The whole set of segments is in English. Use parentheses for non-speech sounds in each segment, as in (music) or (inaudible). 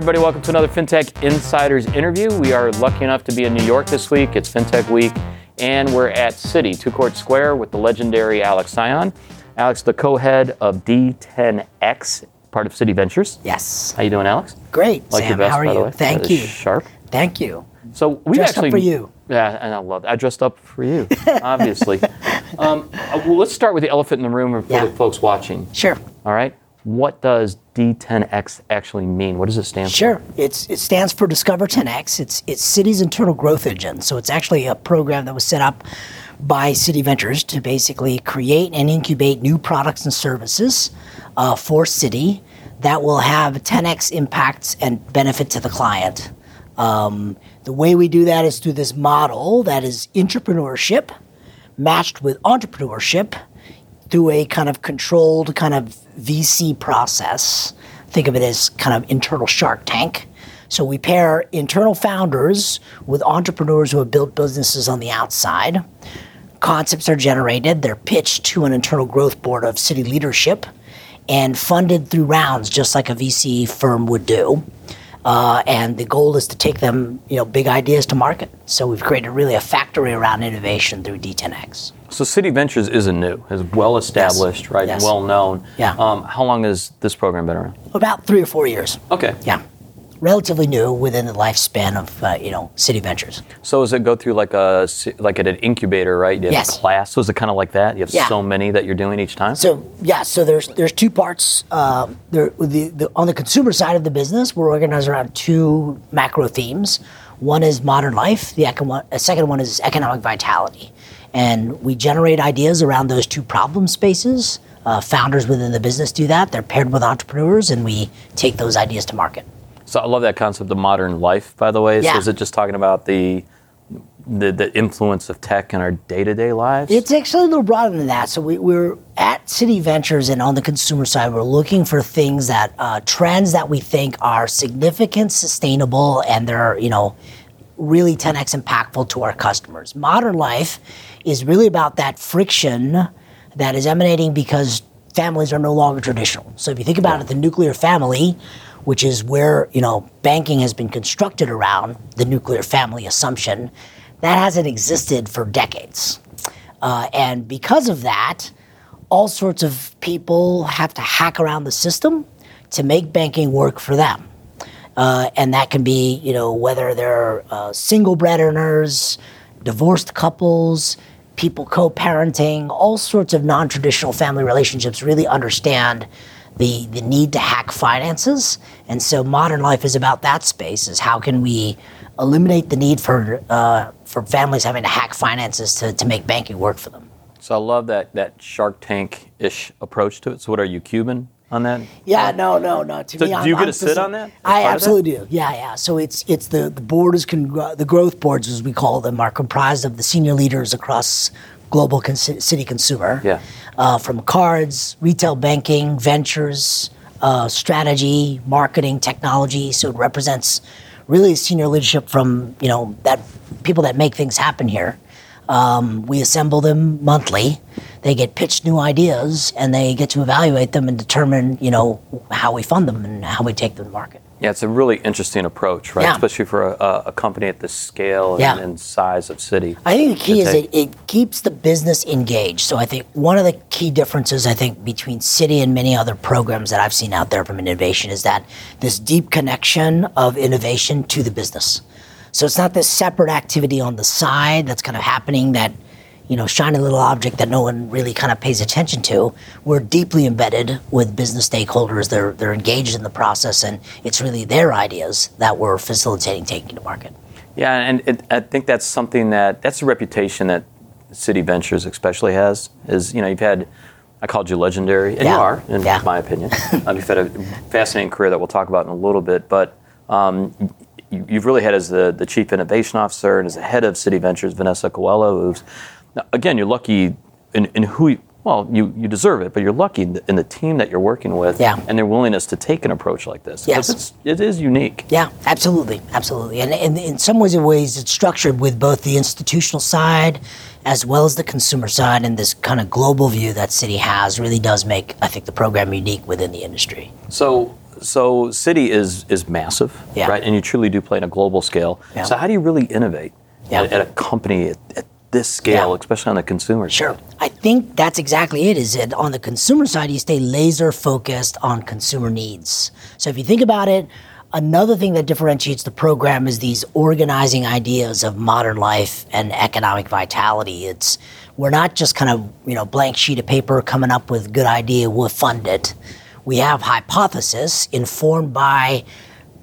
everybody. Welcome to another FinTech Insiders interview. We are lucky enough to be in New York this week. It's FinTech Week, and we're at Citi, Two Court Square, with the legendary Alex Sion. Alex, the co-head of D10X, part of Citi Ventures. Yes. How you doing, Alex? Great. Like Sam, vest, how are you? Thank That you. Sharp. Thank you. So we Dressed up actually for you. Yeah, and I love. I dressed up for you, (laughs) obviously. um, uh, well, let's start with the elephant in the room for Yeah. the folks watching. Sure. All right. What does D10X actually mean? What does it stand for? Sure. It stands for Discover 10X. It's it's Citi's internal growth engine. So it's actually a program that was set up by Citi Ventures to basically create and incubate new products and services uh, for Citi that will have 10x impacts and benefit to the client. Um, the way we do that is through this model that is entrepreneurship matched with entrepreneurship through a kind of controlled kind of VC process. Think of it as kind of internal Shark Tank. So we pair internal founders with entrepreneurs who have built businesses on the outside. Concepts are generated, they're pitched to an internal growth board of Citi leadership and funded through rounds just like a VC firm would do. Uh, and the goal is to take them, you know, big ideas to market. So we've created really a factory around innovation through D10X. So Citi Ventures isn't new. it's well established, right? Yes. Well known. Yeah. Um, how long has this program been around? About three or four years. Okay. Yeah, relatively new within the lifespan of uh, you know Citi Ventures. So does it go through like a like at an incubator, right? You have Yes. a class. So is it kind of like that? You have Yeah. so many that you're doing each time. So yeah, so there's there's two parts. Uh, there the, the on the consumer side of the business, we're organized around two macro themes. One is modern life. The eco- a second one is economic vitality, and we generate ideas around those two problem spaces. Uh, founders within the business do that. They're paired with entrepreneurs, and we take those ideas to market. So I love that concept of modern life. By the way, Yeah. so is it just talking about the the, the influence of tech in our day to day lives? It's actually a little broader than that. So we, we're at Citi Ventures, and on the consumer side, we're looking for things that uh, trends that we think are significant, sustainable, and they're you know really 10x impactful to our customers. Modern life is really about that friction that is emanating because families are no longer traditional. So if you think about it, the nuclear family, which is where you know banking has been constructed around the nuclear family assumption, that hasn't existed for decades. Uh, and because of that, all sorts of people have to hack around the system to make banking work for them. Uh, and that can be, you know, whether they're uh, single bread earners, divorced couples, people co-parenting, all sorts of non-traditional family relationships really understand the the need to hack finances. And so modern life is about that space: is how can we eliminate the need for uh, for families having to hack finances to, to make banking work for them. so I love that that Shark Tank ish approach to it. So what are you Cuban on that? Yeah, no, no, no. To So me, do I'm- you get I'm to sit on that I of that? absolutely do. Yeah, yeah. So it's it's the the board is con- the growth boards, as we call them, are comprised of the senior leaders across global con- Citi consumer. Yeah. Uh, from cards, retail banking, ventures, uh, strategy, marketing, technology. So it represents really senior leadership from you know that people that make things happen here. Um, we assemble them monthly. They get pitched new ideas, and they get to evaluate them and determine, you know, how we fund them and how we take them to market. Yeah, it's a really interesting approach, right? Yeah. Especially for a, a- company at this scale and, Yeah. and size of Citi. I think the key is it, it keeps the business engaged. So I think one of the key differences I think between Citi and many other programs that I've seen out there from innovation is that this deep connection of innovation to the business. So it's not this separate activity on the side that's kind of happening that you know shiny little object that no one really kind of pays attention to. We're deeply embedded with business stakeholders. They're they're engaged in the process, and it's really their ideas that we're facilitating taking to market. Yeah, and it, I think that's something that that's a reputation that Citi Ventures especially has. Is you know you've had I called you legendary, and you are, in Yeah. my opinion. (laughs) um, you've had a fascinating career that we'll talk about in a little bit, but. Um, you've really had as the, the chief innovation officer and as the head of Citi Ventures, Vanessa Colella, who's again you're lucky in, in who you, well you, you deserve it, but you're lucky in the, in the team that you're working with Yeah. and their willingness to take an approach like this. Yes. it's, it is unique. Yeah, absolutely, absolutely. And, and in some ways, in ways, it's structured with both the institutional side as well as the consumer side, and this kind of global view that Citi has really does make, I think, the program unique within the industry. So so Citi is is massive, Yeah. right? And you truly do play in a global scale. Yeah. So how do you really innovate Yeah. at, at a company at, at this scale, especially on the consumer Sure. side? Sure, I think that's exactly it. Is that on the consumer side, you stay laser focused on consumer needs. So if you think about it, another thing that differentiates the program is these organizing ideas of modern life and economic vitality. It's we're not just kind of you know blank sheet of paper coming up with good idea. We'll fund it. We have hypothesis informed by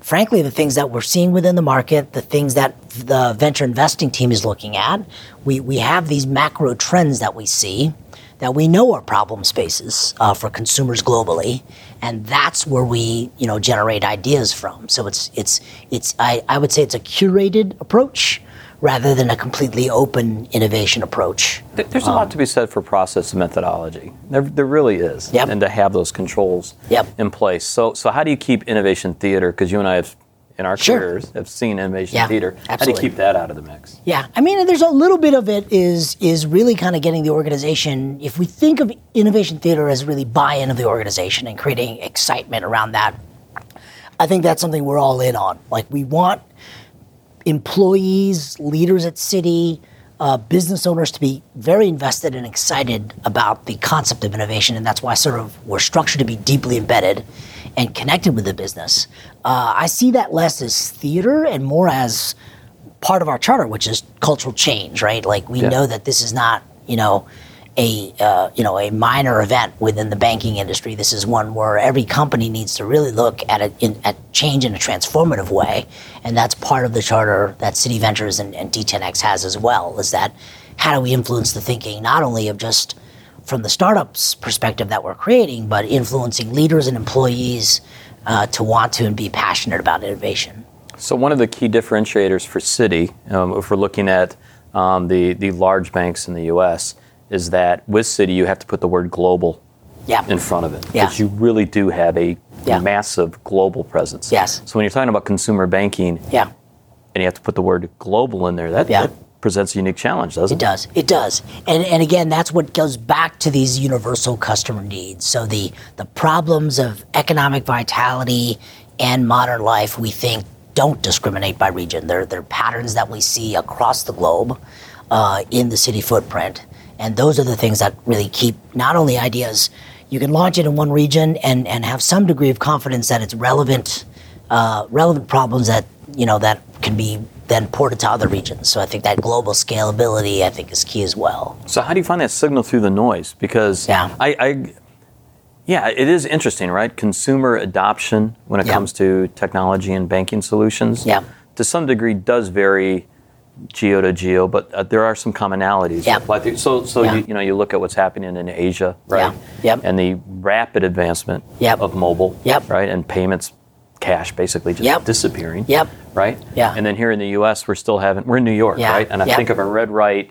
frankly, the things that we're seeing within the market, the things that the venture investing team is looking at, we, we have these macro trends that we see that we know are problem spaces uh, for consumers globally, and that's where we you know generate ideas from. So it's it's it's I, I would say it's a curated approach rather than a completely open innovation approach. Th- There's a lot to be said for process and methodology. There, there really is. Yep. And to have those controls Yep. in place. So, so how do you keep innovation theater? Because you and I have, in our Sure. careers, have seen innovation Yeah, theater. How do you keep that out of the mix? Yeah, I mean, there's a little bit of it is is really kind of getting the organization. If we think of innovation theater as really buy-in of the organization and creating excitement around that, I think that's something we're all in on. Like we want employees, leaders at Citi, uh, business owners to be very invested and excited about the concept of innovation, and that's why sort of we're structured to be deeply embedded and connected with the business. Uh, I see that less as theater and more as part of our charter, which is cultural change, right? Like we Yeah. know that this is not, you know, a uh, you know a minor event within the banking industry. This is one where every company needs to really look at it in, at change in a transformative way, and that's part of the charter that Citi Ventures and, and D10X has as well. Is that how do we influence the thinking not only of just from the startups perspective that we're creating, but influencing leaders and employees uh, to want to and be passionate about innovation. So one of the key differentiators for Citi, um, if we're looking at um, the the large banks in the U.S., is that with Citi you have to put the word global Yeah. in front of it Yeah. because you really do have a Yeah. massive global presence. Yes. So when you're talking about consumer banking Yeah. and you have to put the word global in there, that, Yeah. that presents a unique challenge, doesn't It it? does. It does. And and again, that's what goes back to these universal customer needs. So the the problems of economic vitality and modern life, we think, don't discriminate by region. They're they're patterns that we see across the globe uh, in the Citi footprint, and those are the things that really keep not only ideas. You can launch it in one region and and have some degree of confidence that it's relevant uh, relevant problems that you know that can be then ported to other regions. So I think that global scalability I think is key as well. So how do you find that signal through the noise? Because Yeah. I, I yeah, it is interesting, right? Consumer adoption when it Yeah. comes to technology and banking solutions, Yeah. to some degree, does vary geo to geo, but uh, there are some commonalities. Yeah. that apply through- So, so Yeah. you, you know, you look at what's happening in Asia, right? Yeah. Yep. And the rapid advancement Yep. of mobile, Yep. right? And payments, cash basically just Yep. disappearing, Yep. right? Yeah. And then here in the U.S., we're still having we're in New York, Yeah. right? And I think if I read right,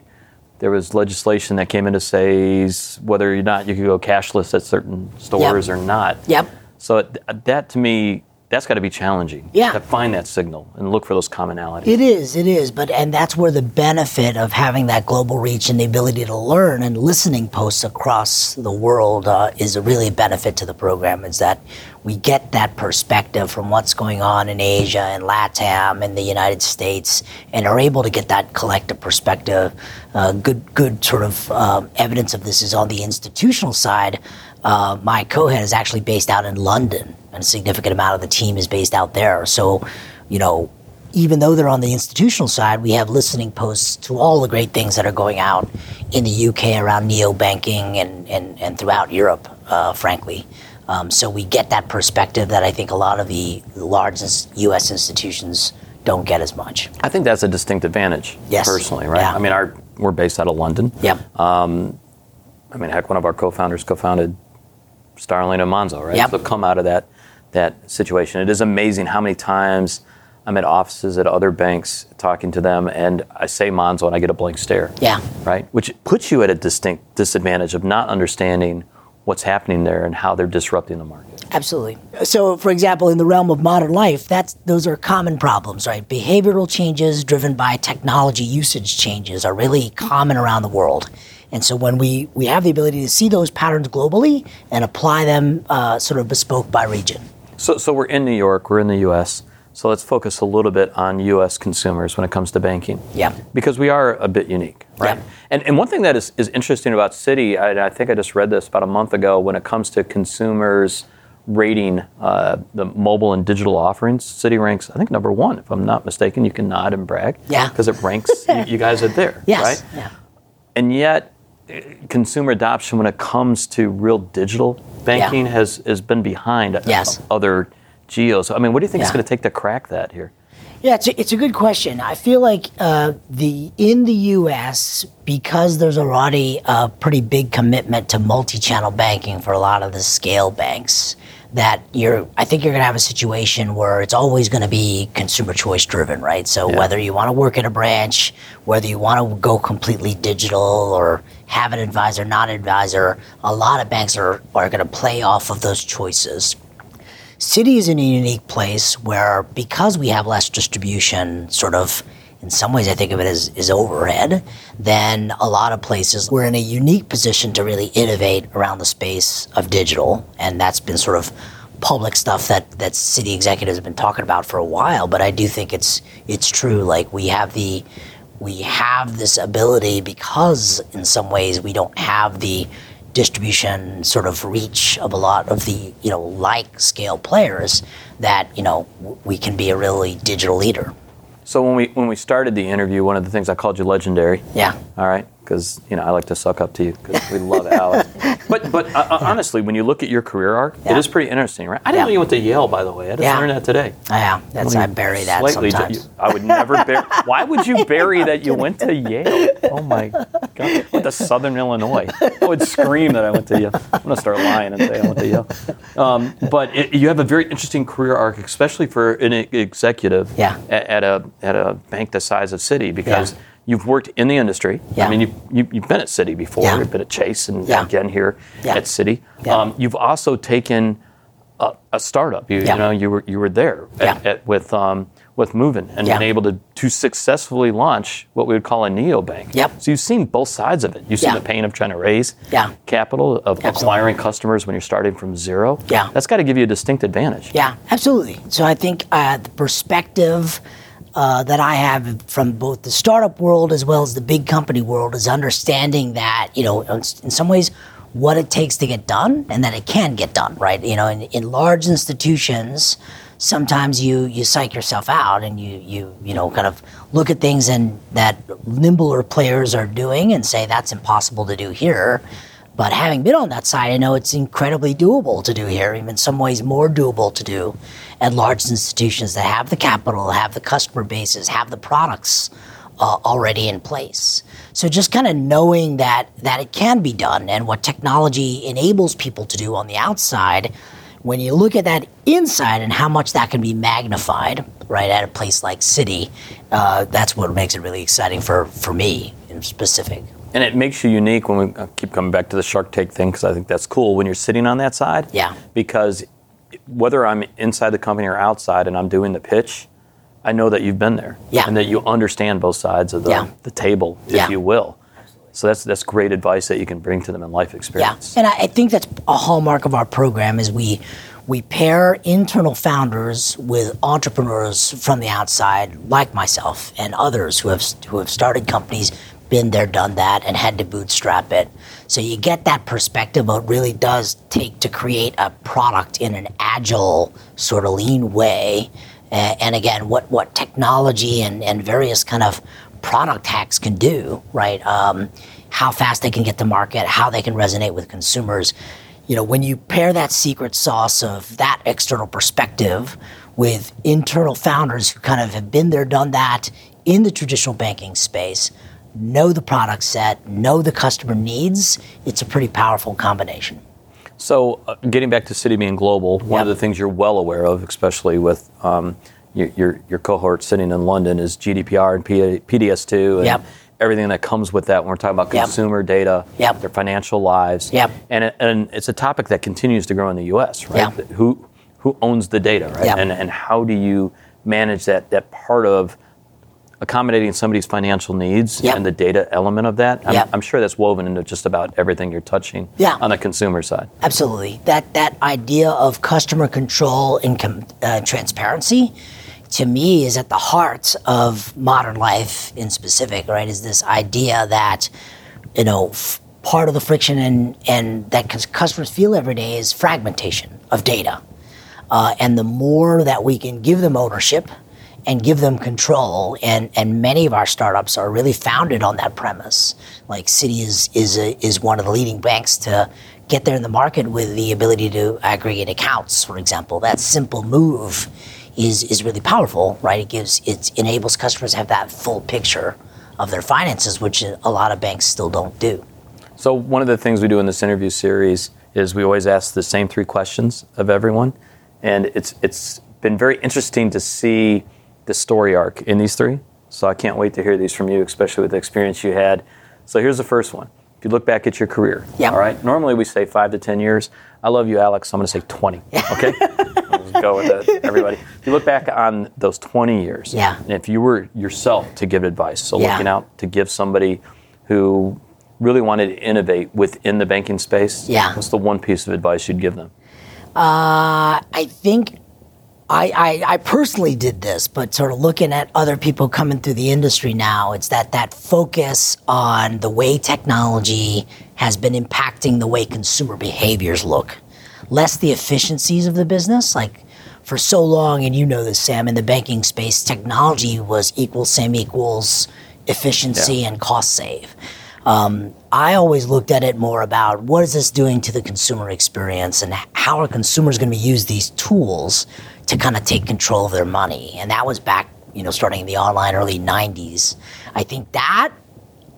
there was legislation that came in to say whether or not you could go cashless at certain stores or not. Yep. So it, that to me, that's got to be challenging. Yeah. To find that signal and look for those commonalities. It is, it is, but and that's where the benefit of having that global reach and the ability to learn and listening posts across the world uh, is a really benefit to the program. Is that we get that perspective from what's going on in Asia and LATAM and the United States, and are able to get that collective perspective. Uh, good, good sort of um, evidence of this is on the institutional side. Uh, my co-head is actually based out in London, and a significant amount of the team is based out there. So, you know, even though they're on the institutional side, we have listening posts to all the great things that are going out in the UK around neo banking and, and, and throughout Europe, uh, frankly. Um, so we get that perspective that I think a lot of the large U.S. institutions don't get as much. I think that's a distinct advantage, Yes. personally, right? Yeah. I mean, our we're based out of London. Yep. I mean, heck, one of our co-founders co-founded Starling and Monzo, right? Yep. So come out of that that situation. It is amazing how many times I'm at offices at other banks talking to them, and I say Monzo, and I get a blank stare. Yeah. Right, which puts you at a distinct disadvantage of not understanding what's happening there and how they're disrupting the market. Absolutely. So, for example, in the realm of modern life, that's those are common problems, right? Behavioral changes driven by technology usage changes are really common around the world. And so, when we we have the ability to see those patterns globally and apply them, uh, sort of bespoke by region. So, so we're in New York, we're in the U.S. So let's focus a little bit on U.S. consumers when it comes to banking. Yeah. Because we are a bit unique, right? Yeah. And, and one thing that is, is interesting about Citi, I, I think I just read this about a month ago, when it comes to consumers rating uh, the mobile and digital offerings, Citi ranks, I think, number one, if I'm not mistaken. You can nod and brag. Yeah. (laughs) Because it ranks, you, you guys are there, (laughs) Yes. right? Yeah. and yet consumer adoption when it comes to real digital banking has, has been behind Yes. other geos. I mean, what do you think is Yeah. going to take to crack that here? Yeah, it's a, it's a good question. I feel like uh, the in the U.S. because there's already a pretty big commitment to multi-channel banking for a lot of the scale banks. That you're, I think you're going to have a situation where it's always going to be consumer choice driven, right? So Yeah. whether you want to work in a branch, whether you want to go completely digital or have an advisor, not advisor, a lot of banks are are going to play off of those choices. Citi is in a unique place where because we have less distribution, sort of in some ways I think of it as, overhead, then a lot of places. We're in a unique position to really innovate around the space of digital. And that's been sort of public stuff that, that Citi executives have been talking about for a while. But I do think it's it's true. Like we have the we have this ability because in some ways we don't have the distribution sort of reach of a lot of the you know like scale players that you know we can be a really digital leader So when we when we started the interview, one of the things I called you legendary. yeah All right, because you know I like to suck up to you because we love Alex. (laughs) but but uh, uh, honestly, when you look at your career arc, it Yeah. is pretty interesting, right? I didn't Yeah. know you went to Yale, by the way. I just Yeah. learned that today. yeah that's i bury that Slightly- sometimes you- I would never bury. (laughs) Why would you bury that you went to Yale? Oh my God! I went to Southern Illinois. I would scream that I went to Yale. I'm gonna start lying and say I went to Yale. Um, but it, you have a very interesting career arc, especially for an executive Yeah. at, at a at a bank the size of Citi, because Yeah. You've worked in the industry. Yeah. I mean, you've, you, you've been at Citi before. Yeah. You've been at Chase and Yeah. again here at Citi. Yeah. Um, you've also taken a, a startup. You, Yeah. you know, you were you were there at, Yeah. at, with um, with Moven and been able to to successfully launch what we would call a neobank. Yep. So you've seen both sides of it. You've seen the pain of trying to raise Yeah. capital, of Absolutely. acquiring customers when you're starting from zero. Yeah. That's got to give you a distinct advantage. Yeah, absolutely. So I think uh, the perspective uh, that I have from both the startup world as well as the big company world is understanding that you know in some ways what it takes to get done and that it can get done right? You know in, in large institutions sometimes you you psych yourself out and you you you know kind of look at things and that nimbler players are doing and say that's impossible to do here but having been on that side, I know it's incredibly doable to do here, even in some ways more doable to do at large institutions that have the capital, have the customer bases, have the products uh, already in place. So just kind of knowing that that it can be done and what technology enables people to do on the outside, when you look at that inside and how much that can be magnified, right, at a place like Citi, uh, that's what makes it really exciting for, for me in specific. And it makes you unique when we I keep coming back to the Shark Tank thing because I think that's cool when you're sitting on that side. Yeah. Because whether I'm inside the company or outside and I'm doing the pitch, I know that you've been there. Yeah. And that you understand both sides of the, Yeah. the table, if Yeah. you will. So that's that's great advice that you can bring to them in life experience. Yeah, and I, I think that's a hallmark of our program is we we pair internal founders with entrepreneurs from the outside, like myself and others who have who have started companies, been there, done that, and had to bootstrap it. So you get that perspective of what really does take to create a product in an agile, sort of lean way. And again, what, what technology and, and various kind of product hacks can do, right? Um, how fast they can get to market, how they can resonate with consumers. You know, when you pair that secret sauce of that external perspective with internal founders who kind of have been there, done that in the traditional banking space, know the product set, know the customer needs, it's a pretty powerful combination. So, uh, getting back to Citi being global, one of the things you're well aware of, especially with um, your, your, your cohort sitting in London, is GDPR and P- PDS2 and Yep. everything that comes with that when we're talking about Yep. consumer data, Yep. their financial lives. Yep. And, it, and it's a topic that continues to grow in the U.S., right? Who, who owns the data, right? Yep. And, and how do you manage that, that part of accommodating somebody's financial needs Yep. and the data element of that. I'm, Yep. I'm sure that's woven into just about everything you're touching Yeah. on the consumer side. Absolutely. That that idea of customer control and com- uh, transparency, to me, is at the heart of modern life in specific. Right? Is this idea that you know f- part of the friction and and that cus- customers feel every day is fragmentation of data, uh, and the more that we can give them ownership and give them control. And and many of our startups are really founded on that premise. Like citi is is a, is one of the leading banks to get there in the market with the ability to aggregate accounts for example. That simple move is is really powerful right? It gives it enables customers to have that full picture of their finances which a lot of banks still don't do. So one of the things we do in this interview series is we always ask the same three questions of everyone, and it's it's been very interesting to see the story arc in these three. So I can't wait to hear these from you, especially with the experience you had. So here's the first one. If you look back at your career, Yeah. all right. Normally we say five to ten years. I love you, Alex. I'm going to say twenty. (laughs) Okay. Let's go with that, everybody. If you look back on those 20 years, Yeah. and if you were yourself to give advice, so Yeah. looking out to give somebody who really wanted to innovate within the banking space, Yeah. what's the one piece of advice you'd give them? Uh, I think I, I, I personally did this, but sort of looking at other people coming through the industry now, it's that that focus on the way technology has been impacting the way consumer behaviors look, less the efficiencies of the business. Like for so long, and you know this, Sam, in the banking space, technology was equal, same equals efficiency Yeah. and cost save. Um, I always looked at it more about what is this doing to the consumer experience and how are consumers going to use these tools to kind of take control of their money. And that was back, you know, starting in the online early 90s. I think that,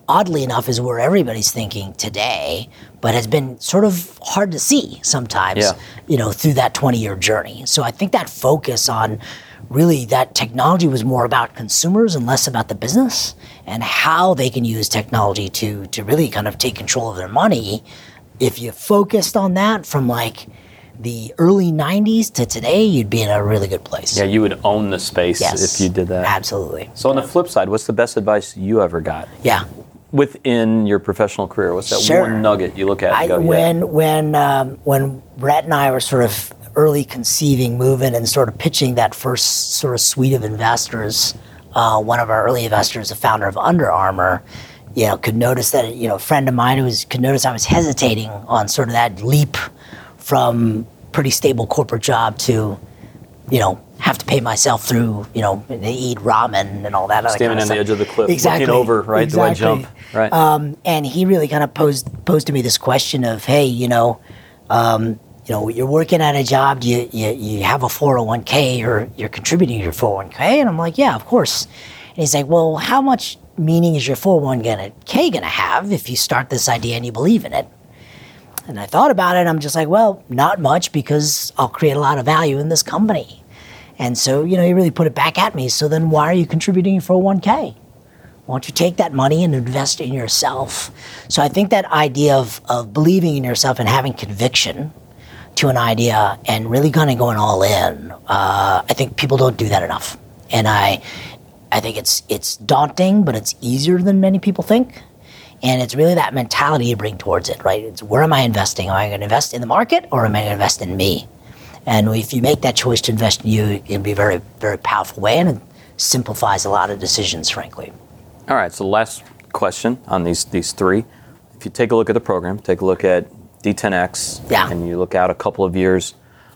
oddly enough, is where everybody's thinking today, but has been sort of hard to see sometimes, Yeah. you know, through that 20 year journey. So I think that focus on really that technology was more about consumers and less about the business and how they can use technology to to really kind of take control of their money. If you focused on that from like the early 90s to today, you'd be in a really good place. Yeah, you would own the space Yes. if you did that. Absolutely. So on the flip side, what's the best advice you ever got Yeah. within your professional career? What's that Sure. one nugget you look at and I, go, yeah. when when um, when Brett and I were sort of early conceiving, Moven, and sort of pitching that first sort of suite of investors, uh, one of our early investors, the founder of Under Armour, you know, could notice that you know a friend of mine who was could notice I was hesitating on sort of that leap from pretty stable corporate job to you know have to pay myself through you know to eat ramen and all that other Standing kind on of the stuff. edge of the cliff, exactly. looking over, right? Do I jump? Right. Um, and he really kind of posed posed to me this question of, hey, you know, um, you know, you're working at a job, you, you you have a 401k or you're contributing to your 401k, and I'm like, yeah, of course. And he's like, well, how much meaning is your 401k gonna have if you start this idea and you believe in it? And I thought about it, I'm just like, well, not much because I'll create a lot of value in this company. And so, you know, he really put it back at me. So then why are you contributing your 401k? Why don't you take that money and invest in yourself? So I think that idea of, of believing in yourself and having conviction to an idea and really kind of going all in, uh, I think people don't do that enough. And I, I think it's it's daunting, but it's easier than many people think. And it's really that mentality you bring towards it, right? It's where am I investing? Am I going to invest in the market or am I going to invest in me? And if you make that choice to invest in you, it can be a very, very powerful way and it simplifies a lot of decisions, frankly. All right. So last question on these these three. If you take a look at the program, take a look at D10X, Yeah. and you look out a couple of years,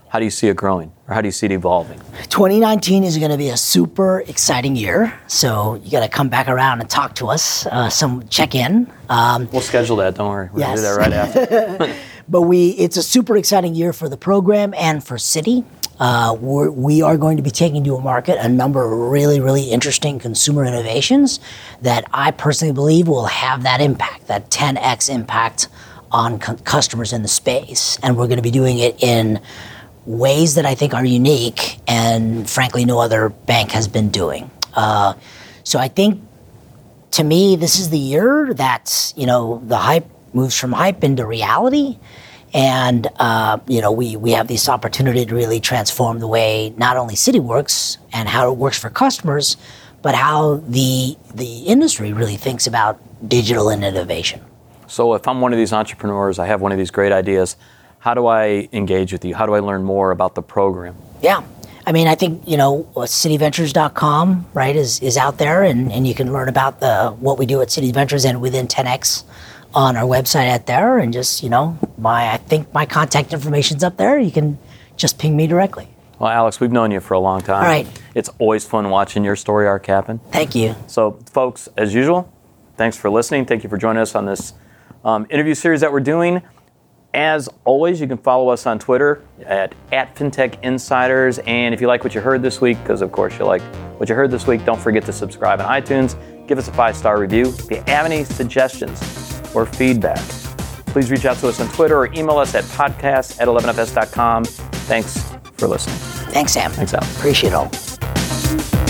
how do you see it growing, or how do you see it evolving? 2019 is going to be a super exciting year. So you got to come back around and talk to us, uh, some check in. Um, We'll schedule that. Don't worry. We'll do Yes. that right after. (laughs) but we, it's a super exciting year for the program and for Citi. Uh, we're, we are going to be taking to a market a number of really, really interesting consumer innovations that I personally believe will have that impact, that 10x impact on cu- customers in the space. And we're going to be doing it in ways that I think are unique and frankly no other bank has been doing. Uh, so I think to me, this is the year that you know the hype moves from hype into reality, and uh, you know we we have this opportunity to really transform the way not only Citi works and how it works for customers, but how the the industry really thinks about digital and innovation. So if I'm one of these entrepreneurs, I have one of these great ideas, how do I engage with you? How do I learn more about the program? Yeah. I mean, I think, you know, citiventures.com, right, is, is out there and, and you can learn about the what we do at Citi Ventures and within 10X on our website out there and just, you know, my I think my contact information's up there. You can just ping me directly. Well, Alex, we've known you for a long time. All right. It's always fun watching your story arc happen. Thank you. So, folks, as usual, thanks for listening. Thank you for joining us on this um, interview series that we're doing. As always, you can follow us on Twitter at, at FinTech Insiders. And if you like what you heard this week, because of course you like what you heard this week, don't forget to subscribe on iTunes. Give us a five star review. If you have any suggestions or feedback, please reach out to us on Twitter or email us at podcast at 11fs.com. Thanks for listening. Thanks, Sam. Thanks, Al. Appreciate it all.